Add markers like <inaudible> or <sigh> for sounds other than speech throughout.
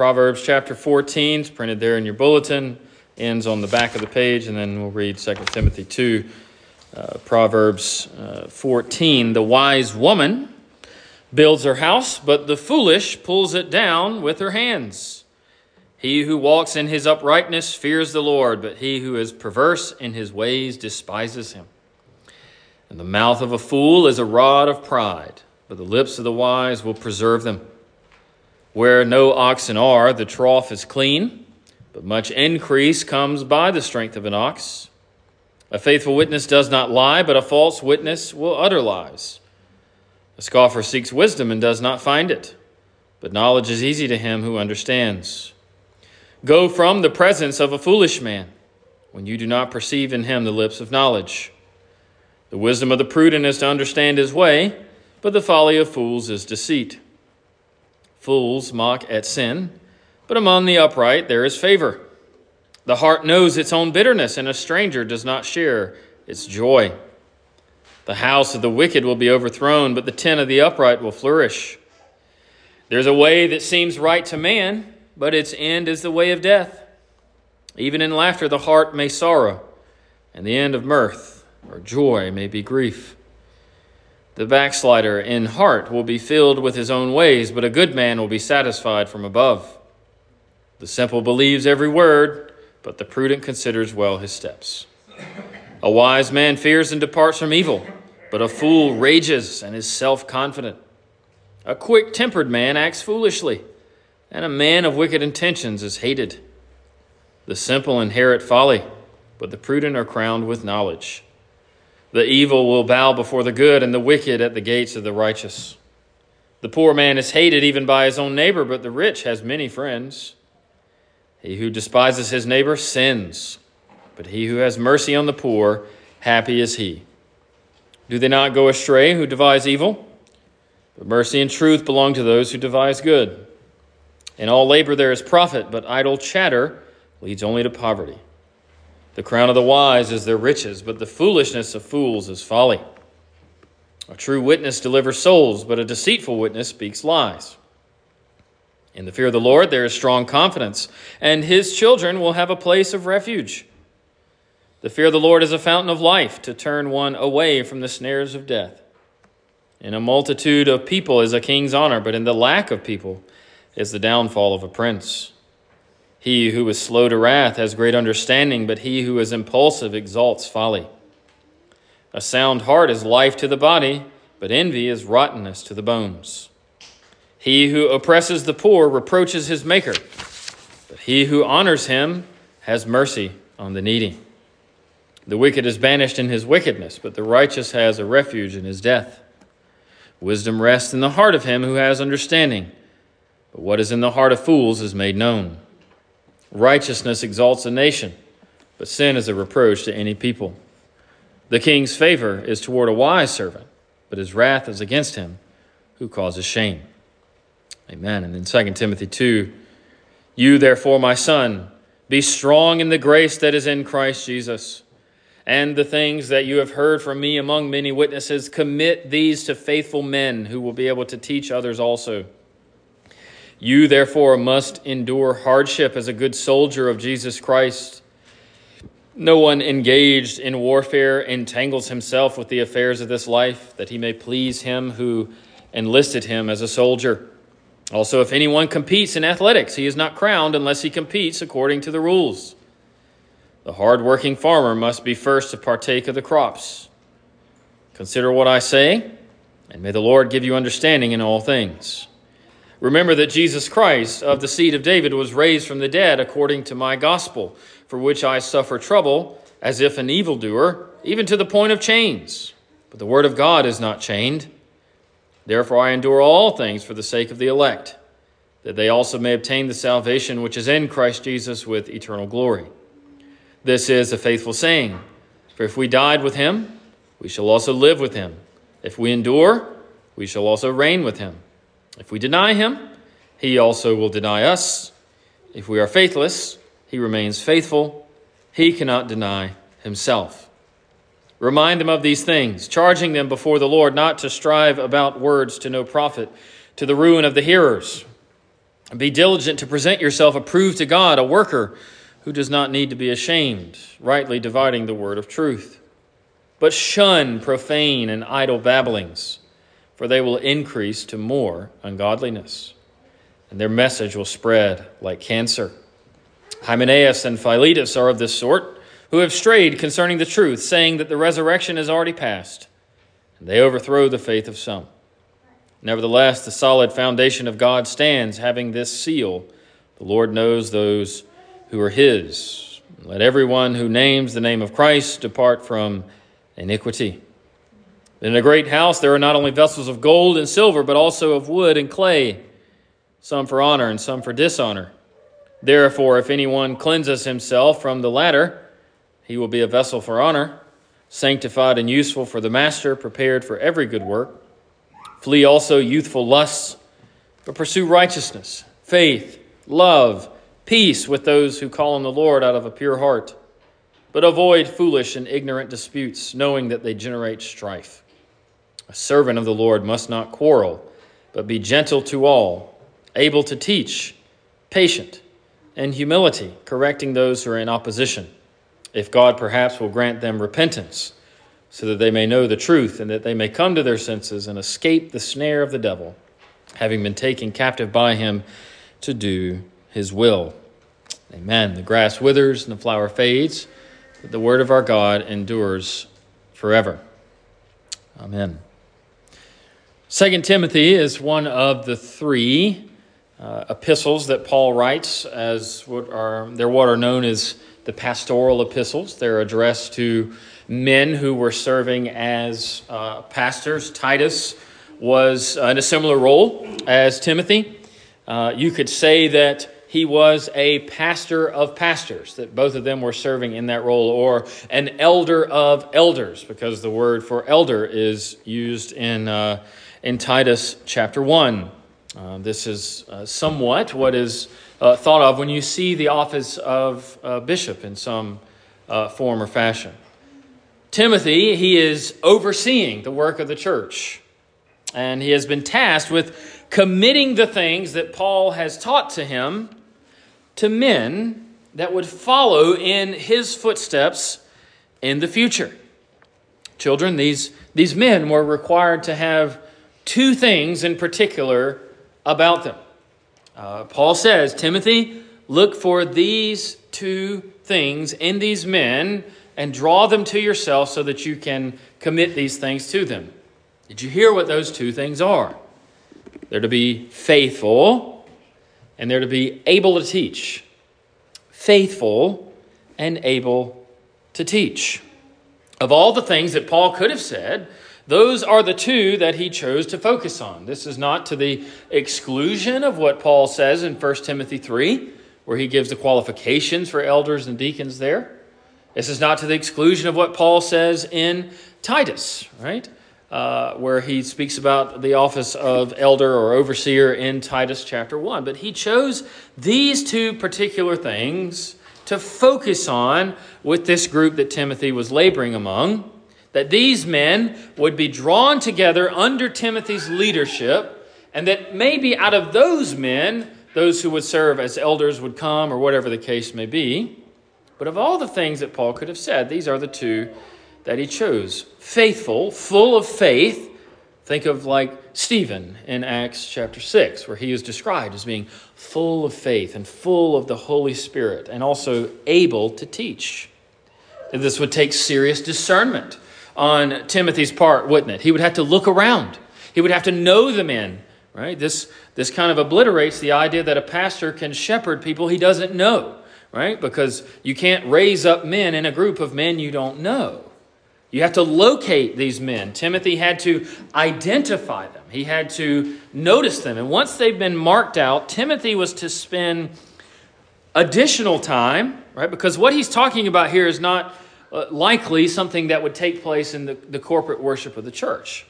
Proverbs chapter 14 is printed there in your bulletin, ends on the back of the page, and then we'll read 2 Timothy 2. Uh, Proverbs uh, 14 The wise woman builds her house, but the foolish pulls it down with her hands. He who walks in his uprightness fears the Lord, but he who is perverse in his ways despises him. And the mouth of a fool is a rod of pride, but the lips of the wise will preserve them. Where no oxen are, the trough is clean, but much increase comes by the strength of an ox. A faithful witness does not lie, but a false witness will utter lies. A scoffer seeks wisdom and does not find it, but knowledge is easy to him who understands. Go from the presence of a foolish man when you do not perceive in him the lips of knowledge. The wisdom of the prudent is to understand his way, but the folly of fools is deceit. Fools mock at sin, but among the upright there is favor. The heart knows its own bitterness, and a stranger does not share its joy. The house of the wicked will be overthrown, but the tent of the upright will flourish. There's a way that seems right to man but its end is the way of death. Even in laughter, the heart may sorrow, and the end of mirth or joy may be grief. The backslider in heart will be filled with his own ways, but a good man will be satisfied from above. The simple believes every word, but the prudent considers well his steps. A wise man fears and departs from evil, but a fool rages and is self confident. A quick tempered man acts foolishly and a man of wicked intentions is hated. The simple inherit folly, but the prudent are crowned with knowledge. The evil will bow before the good, and the wicked at the gates of the righteous. The poor man is hated even by his own neighbor, but the rich has many friends. He who despises his neighbor sins, but he who has mercy on the poor, happy is he. Do they not go astray who devise evil? But mercy and truth belong to those who devise good. In all labor there is profit, but idle chatter leads only to poverty. The crown of the wise is their riches, but the foolishness of fools is folly. A true witness delivers souls, but a deceitful witness speaks lies. In the fear of the Lord there is strong confidence, and his children will have a place of refuge. The fear of the Lord is a fountain of life to turn one away from the snares of death. In a multitude of people is a king's honor, but in the lack of people is the downfall of a prince. He who is slow to wrath has great understanding, but he who is impulsive exalts folly. A sound heart is life to the body, but envy is rottenness to the bones. He who oppresses the poor reproaches his maker, but he who honors him has mercy on the needy. The wicked is banished in his wickedness, but the righteous has a refuge in his death. Wisdom rests in the heart of him who has understanding but what is in the heart of fools is made known. Righteousness exalts a nation, but sin is a reproach to any people. The king's favor is toward a wise servant, but his wrath is against him who causes shame. Amen. And then 2 Timothy 2 You, therefore, my son, be strong in the grace that is in Christ Jesus. And the things that you have heard from me among many witnesses, commit these to faithful men who will be able to teach others also. You, therefore, must endure hardship as a good soldier of Jesus Christ. No one engaged in warfare entangles himself with the affairs of this life, that he may please him who enlisted him as a soldier. Also, if anyone competes in athletics, he is not crowned unless he competes according to the rules. The hard-working farmer must be first to partake of the crops. Consider what I say, and may the Lord give you understanding in all things. Remember that Jesus Christ, of the seed of David, was raised from the dead according to my gospel, for which I suffer trouble, as if an evildoer, even to the point of chains. But the word of God is not chained. Therefore I endure all things for the sake of the elect, that they also may obtain the salvation which is in Christ Jesus with eternal glory. This is a faithful saying, for if we died with him, we shall also live with him. If we endure, we shall also reign with him. If we deny him, he also will deny us. If we are faithless, he remains faithful. He cannot deny himself. Remind them of these things, charging them before the Lord not to strive about words to no profit, to the ruin of the hearers. Be diligent to present yourself approved to God, a worker who does not need to be ashamed, rightly dividing the word of truth. But shun profane and idle babblings, for they will increase to more ungodliness, and their message will spread like cancer. Hymenaeus and Philetus are of this sort, who have strayed concerning the truth, saying that the resurrection is already past, and they overthrow the faith of some. Nevertheless, the solid foundation of God stands, having this seal The Lord knows those who are his. Let everyone who names the name of Christ depart from iniquity. In a great house there are not only vessels of gold and silver, but also of wood and clay, some for honor and some for dishonor. Therefore, if anyone cleanses himself from the latter, he will be a vessel for honor, sanctified and useful for the master, prepared for every good work. Flee also youthful lusts, but pursue righteousness, faith, love, peace with those who call on the Lord out of a pure heart. But avoid foolish and ignorant disputes, knowing that they generate strife. A servant of the Lord must not quarrel, but be gentle to all, able to teach, patient, and humility, correcting those who are in opposition, if God perhaps will grant them repentance so that they may know the truth and that they may come to their senses and escape the snare of the devil, having been taken captive by him to do his will. Amen. The grass withers and the flower fades, but the word of our God endures forever. Amen. Second Timothy is one of the three uh, epistles that Paul writes, as what are they're what are known as the pastoral epistles. They're addressed to men who were serving as uh, pastors. Titus was uh, in a similar role as Timothy. Uh, you could say that he was a pastor of pastors, that both of them were serving in that role, or an elder of elders, because the word for elder is used in, uh, in Titus chapter 1. Uh, this is uh, somewhat what is thought of when you see the office of bishop in some form or fashion. Timothy, he is overseeing the work of the church. And he has been tasked with committing the things that Paul has taught to him to men that would follow in his footsteps in the future. Children, these, these men were required to have two things in particular about them. Uh, Paul says, Timothy, look for these two things in these men and draw them to yourself so that you can commit these things to them. Did you hear what those two things are? They're to be faithful and they're to be able to teach. Faithful and able to teach. Of all the things that Paul could have said, those are the two that he chose to focus on. This is not to the exclusion of what Paul says in 1 Timothy 3, where he gives the qualifications for elders and deacons there. This is not to the exclusion of what Paul says in Titus, right? Uh, where he speaks about the office of elder or overseer in Titus chapter 1. But he chose these two particular things to focus on with this group that Timothy was laboring among, that these men would be drawn together under Timothy's leadership, and that maybe out of those men, those who would serve as elders would come, or whatever the case may be. But of all the things that Paul could have said, these are the two that he chose faithful, full of faith. Think of like Stephen in Acts chapter 6, where he is described as being full of faith and full of the Holy Spirit, and also able to teach. This would take serious discernment on Timothy's part, wouldn't it? He would have to look around, he would have to know the men. Right? This, this kind of obliterates the idea that a pastor can shepherd people he doesn't know right? Because you can't raise up men in a group of men you don't know. You have to locate these men. Timothy had to identify them, he had to notice them. And once they've been marked out, Timothy was to spend additional time, right? Because what he's talking about here is not uh, likely something that would take place in the, the corporate worship of the church.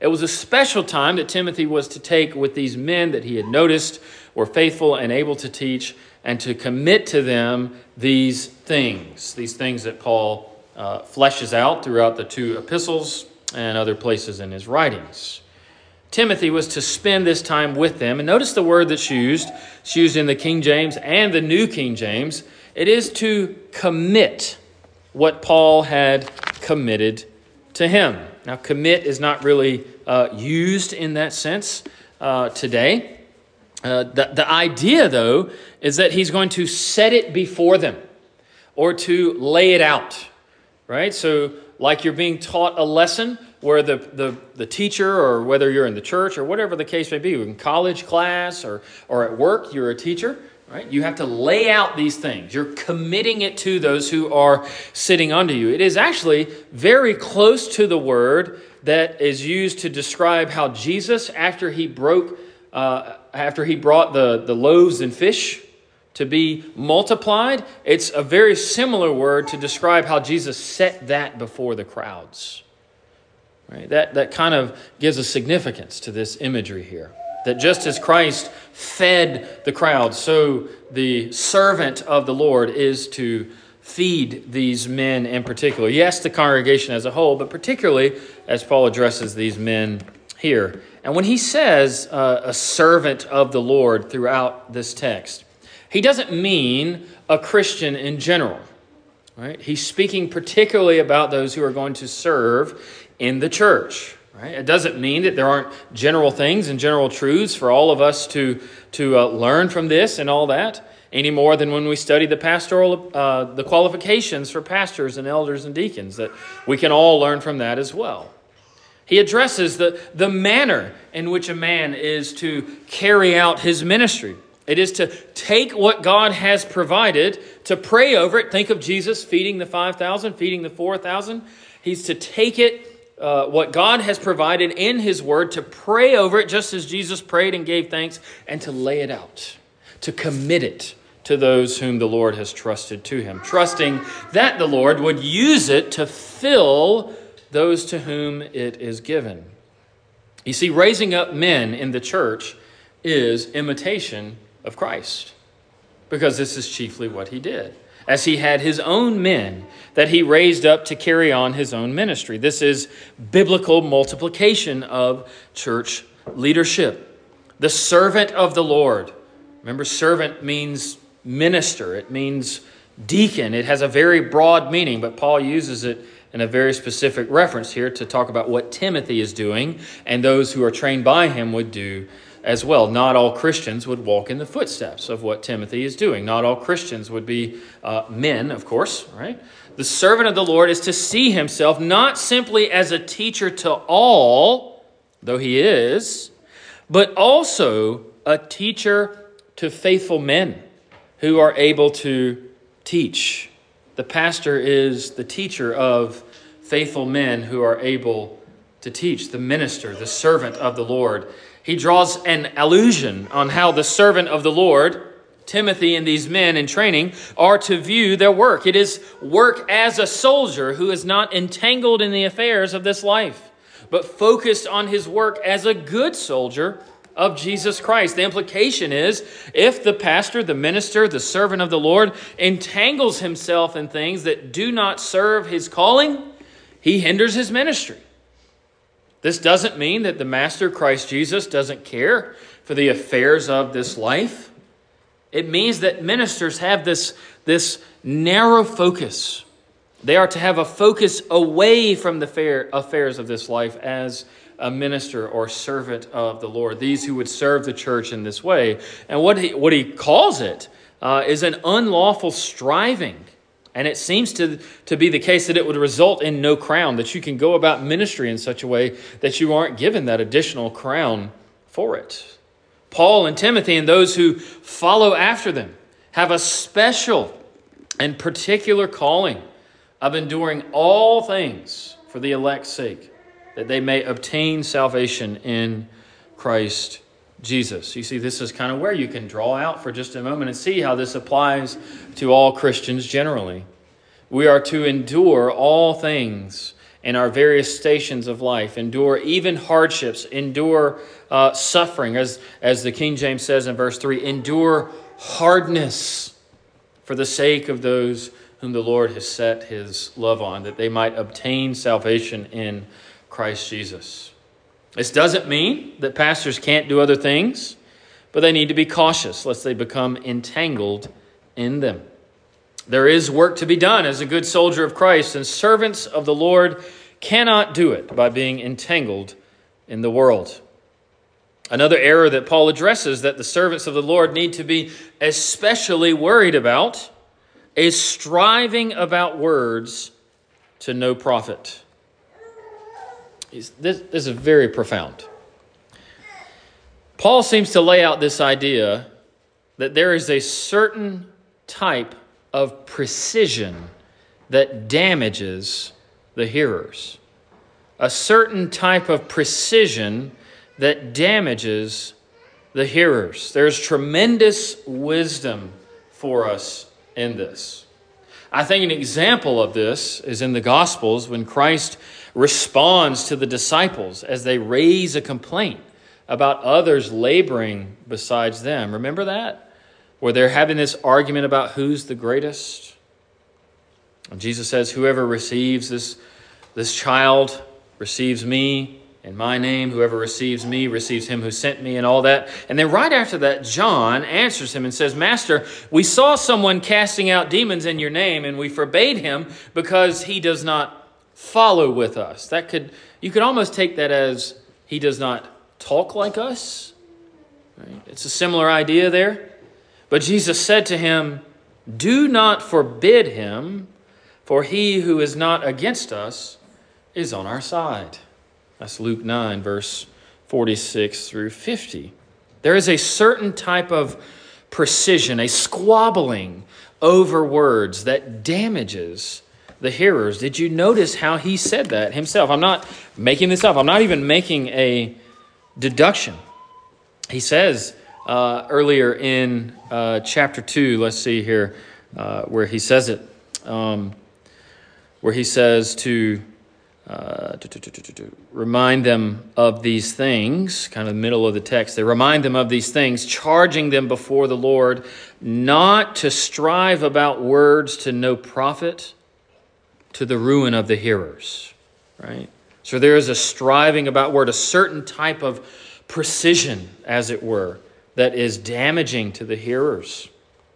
It was a special time that Timothy was to take with these men that he had noticed were faithful and able to teach and to commit to them these things, these things that Paul uh, fleshes out throughout the two epistles and other places in his writings. Timothy was to spend this time with them. And notice the word that's used. It's used in the King James and the New King James. It is to commit what Paul had committed to him. Now, commit is not really uh, used in that sense uh, today. Uh, the, the idea, though, is that he's going to set it before them or to lay it out, right? So, like you're being taught a lesson where the, the, the teacher, or whether you're in the church or whatever the case may be, in college class or, or at work, you're a teacher, right? You have to lay out these things. You're committing it to those who are sitting under you. It is actually very close to the word that is used to describe how Jesus, after he broke, uh, after he brought the, the loaves and fish to be multiplied, it's a very similar word to describe how Jesus set that before the crowds. Right? That, that kind of gives a significance to this imagery here. That just as Christ fed the crowd, so the servant of the Lord is to feed these men in particular. Yes, the congregation as a whole, but particularly as Paul addresses these men here. And when he says uh, a servant of the Lord throughout this text, he doesn't mean a Christian in general. Right? He's speaking particularly about those who are going to serve in the church. Right? It doesn't mean that there aren't general things and general truths for all of us to, to uh, learn from this and all that, any more than when we study the pastoral, uh, the qualifications for pastors and elders and deacons, that we can all learn from that as well. He addresses the, the manner in which a man is to carry out his ministry. It is to take what God has provided, to pray over it. Think of Jesus feeding the 5,000, feeding the 4,000. He's to take it, uh, what God has provided in His Word, to pray over it just as Jesus prayed and gave thanks, and to lay it out, to commit it to those whom the Lord has trusted to Him, trusting that the Lord would use it to fill those to whom it is given. You see, raising up men in the church is imitation of Christ, because this is chiefly what he did. As he had his own men that he raised up to carry on his own ministry. This is biblical multiplication of church leadership. The servant of the Lord. Remember, servant means minister, it means deacon. It has a very broad meaning, but Paul uses it in a very specific reference here to talk about what Timothy is doing and those who are trained by him would do as well. Not all Christians would walk in the footsteps of what Timothy is doing. Not all Christians would be uh, men, of course, right? The servant of the Lord is to see himself not simply as a teacher to all, though he is, but also a teacher to faithful men who are able to teach. The pastor is the teacher of faithful men who are able to teach, the minister, the servant of the Lord he draws an allusion on how the servant of the Lord, Timothy, and these men in training are to view their work. It is work as a soldier who is not entangled in the affairs of this life, but focused on his work as a good soldier of Jesus Christ. The implication is if the pastor, the minister, the servant of the Lord entangles himself in things that do not serve his calling, he hinders his ministry. This doesn't mean that the Master, Christ Jesus, doesn't care for the affairs of this life. It means that ministers have this, this narrow focus. They are to have a focus away from the fair, affairs of this life as a minister or servant of the Lord, these who would serve the church in this way. And what he, what he calls it uh, is an unlawful striving and it seems to, to be the case that it would result in no crown, that you can go about ministry in such a way that you aren't given that additional crown for it. Paul and Timothy and those who follow after them have a special and particular calling of enduring all things for the elect's sake, that they may obtain salvation in Christ Jesus. You see, this is kind of where you can draw out for just a moment and see how this applies to all Christians generally. We are to endure all things in our various stations of life, endure even hardships, endure uh, suffering, as, as the King James says in verse 3 endure hardness for the sake of those whom the Lord has set his love on, that they might obtain salvation in Christ Jesus. This doesn't mean that pastors can't do other things, but they need to be cautious lest they become entangled in them. There is work to be done as a good soldier of Christ, and servants of the Lord cannot do it by being entangled in the world. Another error that Paul addresses that the servants of the Lord need to be especially worried about is striving about words to no profit. This, this is very profound. Paul seems to lay out this idea that there is a certain type of precision that damages the hearers. A certain type of precision that damages the hearers. There's tremendous wisdom for us in this. I think an example of this is in the Gospels when Christ responds to the disciples as they raise a complaint about others laboring besides them. Remember that? where they're having this argument about who's the greatest. And Jesus says, Whoever receives this, this child receives me in my name. Whoever receives me receives him who sent me, and all that. And then right after that, John answers him and says, Master, we saw someone casting out demons in your name, and we forbade him because he does not follow with us. That could you could almost take that as he does not talk like us. Right? It's a similar idea there. But Jesus said to him, Do not forbid him, for he who is not against us is on our side. That's Luke 9, verse 46 through 50. There is a certain type of precision, a squabbling over words that damages the hearers. Did you notice how he said that himself? I'm not making this up, I'm not even making a deduction. He says, uh, earlier in uh, chapter 2, let's see here, uh, where he says it, um, where he says to, uh, to, to, to, remind them of these things, kind of middle of the text. They remind them of these things, charging them before the Lord not to strive about words to no profit, to the ruin of the hearers. Right? So there is a striving about word, a certain type of precision, as it were that is damaging to the hearers.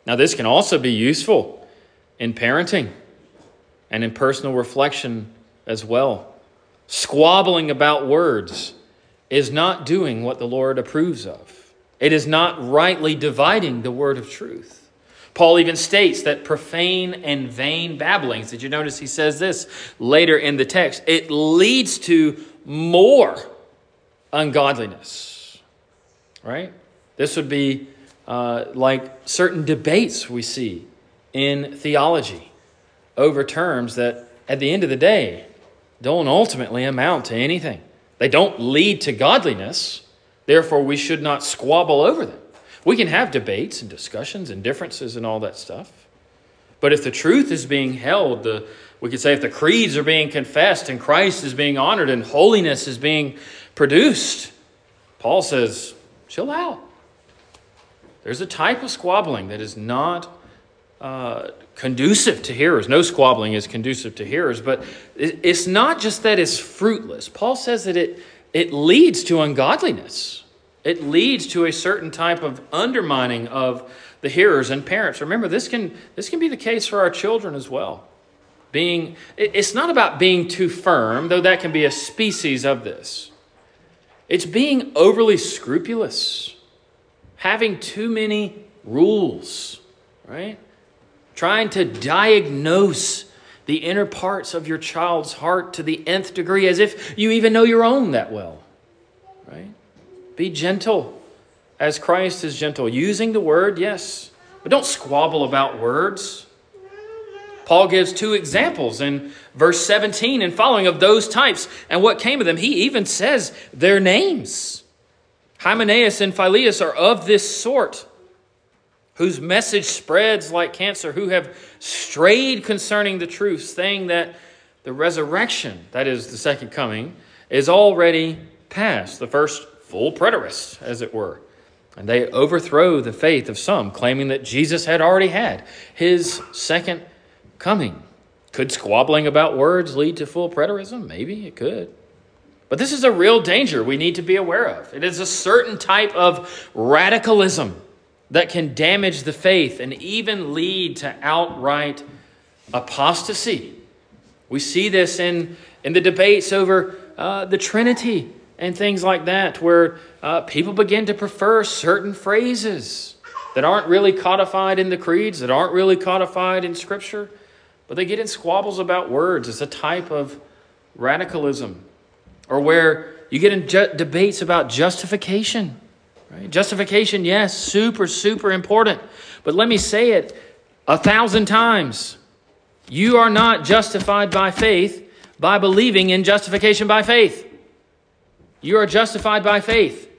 Now, this can also be useful in parenting and in personal reflection as well. Squabbling about words is not doing what the Lord approves of, it is not rightly dividing the word of truth. Paul even states that profane and vain babblings, did you notice he says this later in the text? It leads to more ungodliness, right? This would be uh, like certain debates we see in theology over terms that, at the end of the day, don't ultimately amount to anything. They don't lead to godliness, therefore, we should not squabble over them. We can have debates and discussions and differences and all that stuff. But if the truth is being held, the, we could say if the creeds are being confessed and Christ is being honored and holiness is being produced, Paul says, chill out. There's a type of squabbling that is not uh, conducive to hearers. No squabbling is conducive to hearers, but it's not just that it's fruitless. Paul says that it, it leads to ungodliness, it leads to a certain type of undermining of the hearers and parents. Remember, this can, this can be the case for our children as well. Being, it's not about being too firm, though that can be a species of this. It's being overly scrupulous having too many rules, right? Trying to diagnose the inner parts of your child's heart to the nth degree as if you even know your own that well, right? Be gentle as Christ is gentle. Using the word, yes, but don't squabble about words. Paul gives two examples in verse 17 and following of those types and what came of them. He even says their names. Hymenaeus and Philetus are of this sort, whose message spreads like cancer, who have strayed concerning the truth, saying that the resurrection, that is the second coming, is already past, the first full preterist, as it were. And they overthrow the faith of some, claiming that Jesus had already had his second coming. Could squabbling about words lead to full preterism? Maybe it could. But this is a real danger we need to be aware of. It is a certain type of radicalism that can damage the faith and even lead to outright apostasy. We see this in, in the debates over uh, the Trinity and things like that, where uh, people begin to prefer certain phrases that aren't really codified in the creeds, that aren't really codified in Scripture, but they get in squabbles about words. It's a type of radicalism. Or where you get in ju- debates about justification. Right? Justification, yes, super, super important. But let me say it a thousand times. You are not justified by faith by believing in justification by faith. You are justified by faith,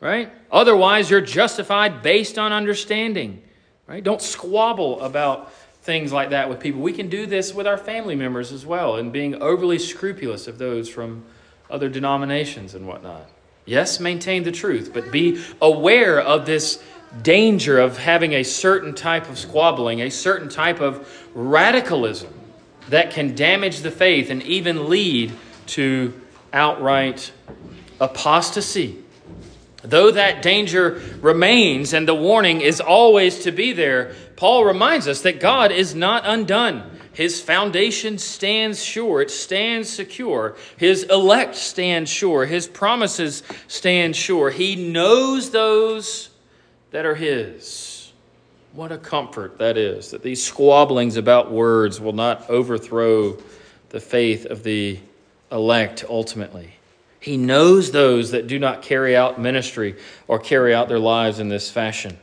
right? Otherwise, you're justified based on understanding, right? Don't squabble about things like that with people. We can do this with our family members as well, and being overly scrupulous of those from other denominations and whatnot. Yes, maintain the truth, but be aware of this danger of having a certain type of squabbling, a certain type of radicalism that can damage the faith and even lead to outright apostasy. Though that danger remains and the warning is always to be there, Paul reminds us that God is not undone. His foundation stands sure, it stands secure. His elect stand sure, his promises stand sure. He knows those that are His. What a comfort that is, that these squabblings about words will not overthrow the faith of the elect ultimately. He knows those that do not carry out ministry or carry out their lives in this fashion.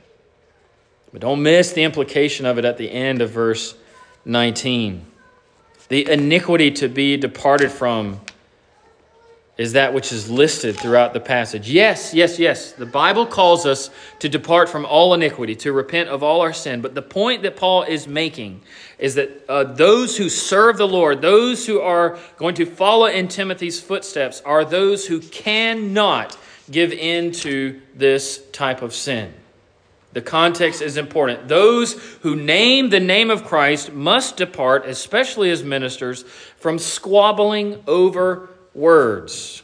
But don't miss the implication of it at the end of verse 19. The iniquity to be departed from is that which is listed throughout the passage. Yes, yes, yes. The Bible calls us to depart from all iniquity, to repent of all our sin. But the point that Paul is making is that uh, those who serve the Lord, those who are going to follow in Timothy's footsteps, are those who cannot give in to this type of sin. The context is important. Those who name the name of Christ must depart, especially as ministers, from squabbling over words.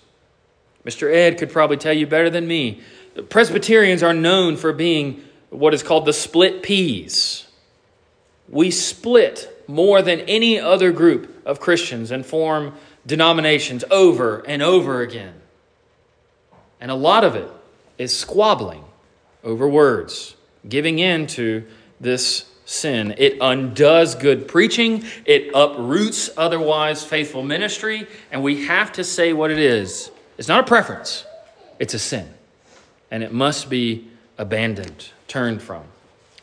Mr. Ed could probably tell you better than me. Presbyterians are known for being what is called the split peas. We split more than any other group of Christians and form denominations over and over again. And a lot of it is squabbling over words, giving in to this sin. It undoes good preaching, it uproots otherwise faithful ministry, and we have to say what it is. It's not a preference, it's a sin. And it must be abandoned, turned from.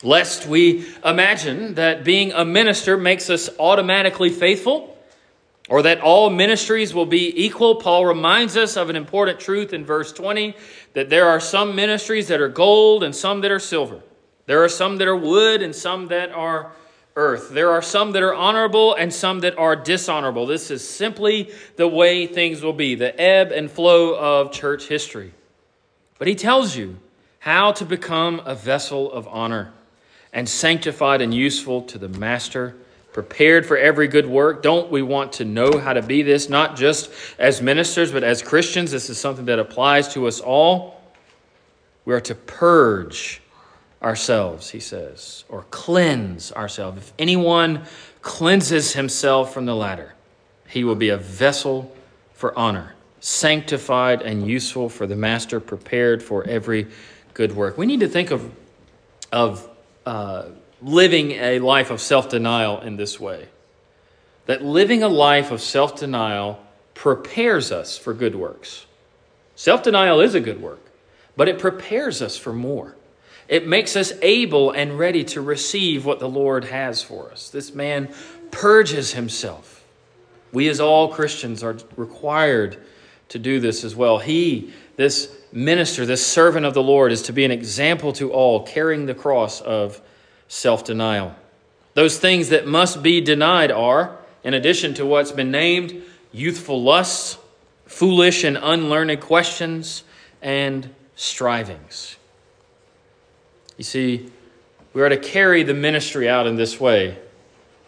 Lest we imagine that being a minister makes us automatically faithful or that all ministries will be equal. Paul reminds us of an important truth in verse 20 that there are some ministries that are gold and some that are silver. There are some that are wood and some that are earth. There are some that are honorable and some that are dishonorable. This is simply the way things will be, the ebb and flow of church history. But he tells you how to become a vessel of honor and sanctified and useful to the master, prepared for every good work. Don't we want to know how to be this, not just as ministers, but as Christians? This is something that applies to us all. We are to purge ourselves, he says, or cleanse ourselves. If anyone cleanses himself from the latter, he will be a vessel for honor, sanctified and useful for the master, prepared for every good work. We need to think of, of uh, living a life of self denial in this way. That living a life of self denial prepares us for good works. Self denial is a good work, but it prepares us for more. It makes us able and ready to receive what the Lord has for us. This man purges himself. We, as all Christians, are required to do this as well. He, this minister, this servant of the Lord, is to be an example to all, carrying the cross of self denial. Those things that must be denied are, in addition to what's been named, youthful lusts, foolish and unlearned questions, and strivings. You see, we are to carry the ministry out in this way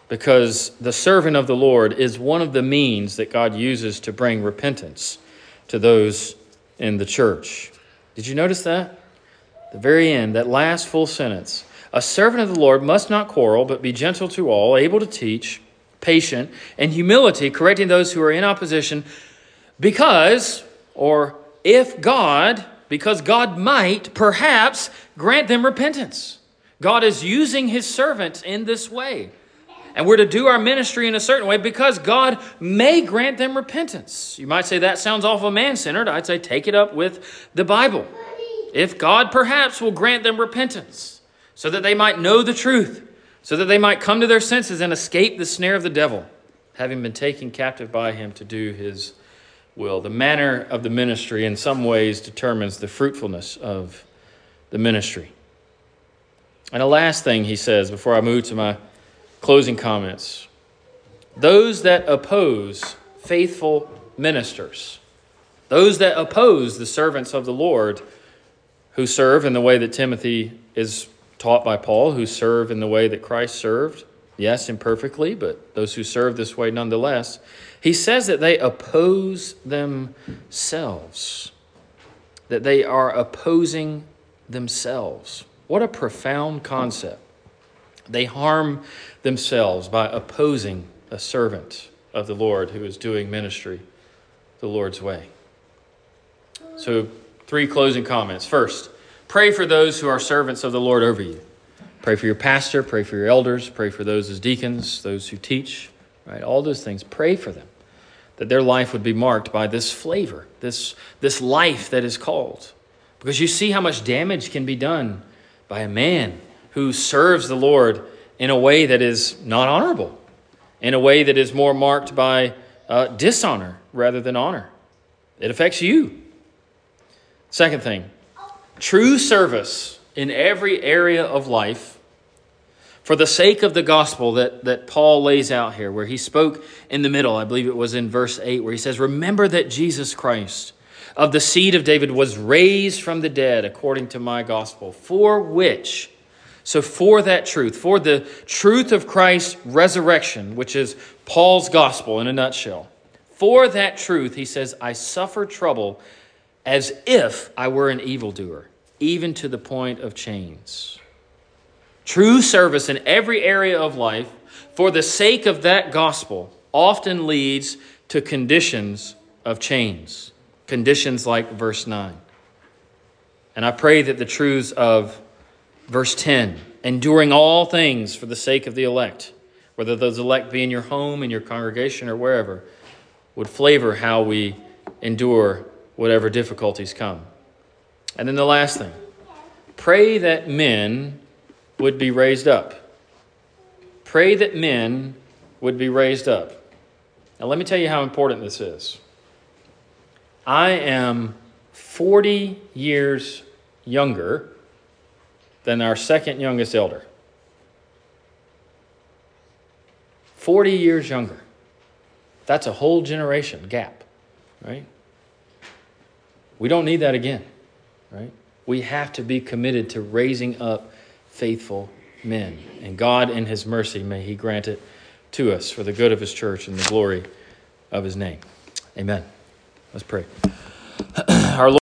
because the servant of the Lord is one of the means that God uses to bring repentance to those in the church. Did you notice that? The very end, that last full sentence. A servant of the Lord must not quarrel, but be gentle to all, able to teach, patient, and humility, correcting those who are in opposition, because, or if God, because God might perhaps grant them repentance. God is using his servants in this way. And we're to do our ministry in a certain way because God may grant them repentance. You might say that sounds awful man centered. I'd say take it up with the Bible. If God perhaps will grant them repentance so that they might know the truth, so that they might come to their senses and escape the snare of the devil, having been taken captive by him to do his will. The manner of the ministry, in some ways, determines the fruitfulness of the ministry. And a last thing he says before I move to my closing comments those that oppose faithful ministers, those that oppose the servants of the Lord who serve in the way that Timothy is taught by Paul, who serve in the way that Christ served, yes, imperfectly, but those who serve this way nonetheless, he says that they oppose themselves, that they are opposing themselves. What a profound concept. They harm themselves by opposing a servant of the Lord who is doing ministry the Lord's way. So, three closing comments. First, pray for those who are servants of the Lord over you. Pray for your pastor, pray for your elders, pray for those as deacons, those who teach, right? All those things. Pray for them that their life would be marked by this flavor, this, this life that is called. Because you see how much damage can be done by a man who serves the Lord in a way that is not honorable, in a way that is more marked by uh, dishonor rather than honor. It affects you. Second thing, true service in every area of life for the sake of the gospel that, that Paul lays out here, where he spoke in the middle, I believe it was in verse 8, where he says, Remember that Jesus Christ, of the seed of David, was raised from the dead according to my gospel, for which so, for that truth, for the truth of Christ's resurrection, which is Paul's gospel in a nutshell, for that truth, he says, I suffer trouble as if I were an evildoer, even to the point of chains. True service in every area of life for the sake of that gospel often leads to conditions of chains, conditions like verse 9. And I pray that the truths of Verse 10 enduring all things for the sake of the elect, whether those elect be in your home, in your congregation, or wherever, would flavor how we endure whatever difficulties come. And then the last thing pray that men would be raised up. Pray that men would be raised up. Now, let me tell you how important this is. I am 40 years younger than our second youngest elder. 40 years younger. That's a whole generation gap, right? We don't need that again, right? We have to be committed to raising up faithful men. And God, in His mercy, may He grant it to us for the good of His church and the glory of His name. Amen. Let's pray. <clears throat> Our Lord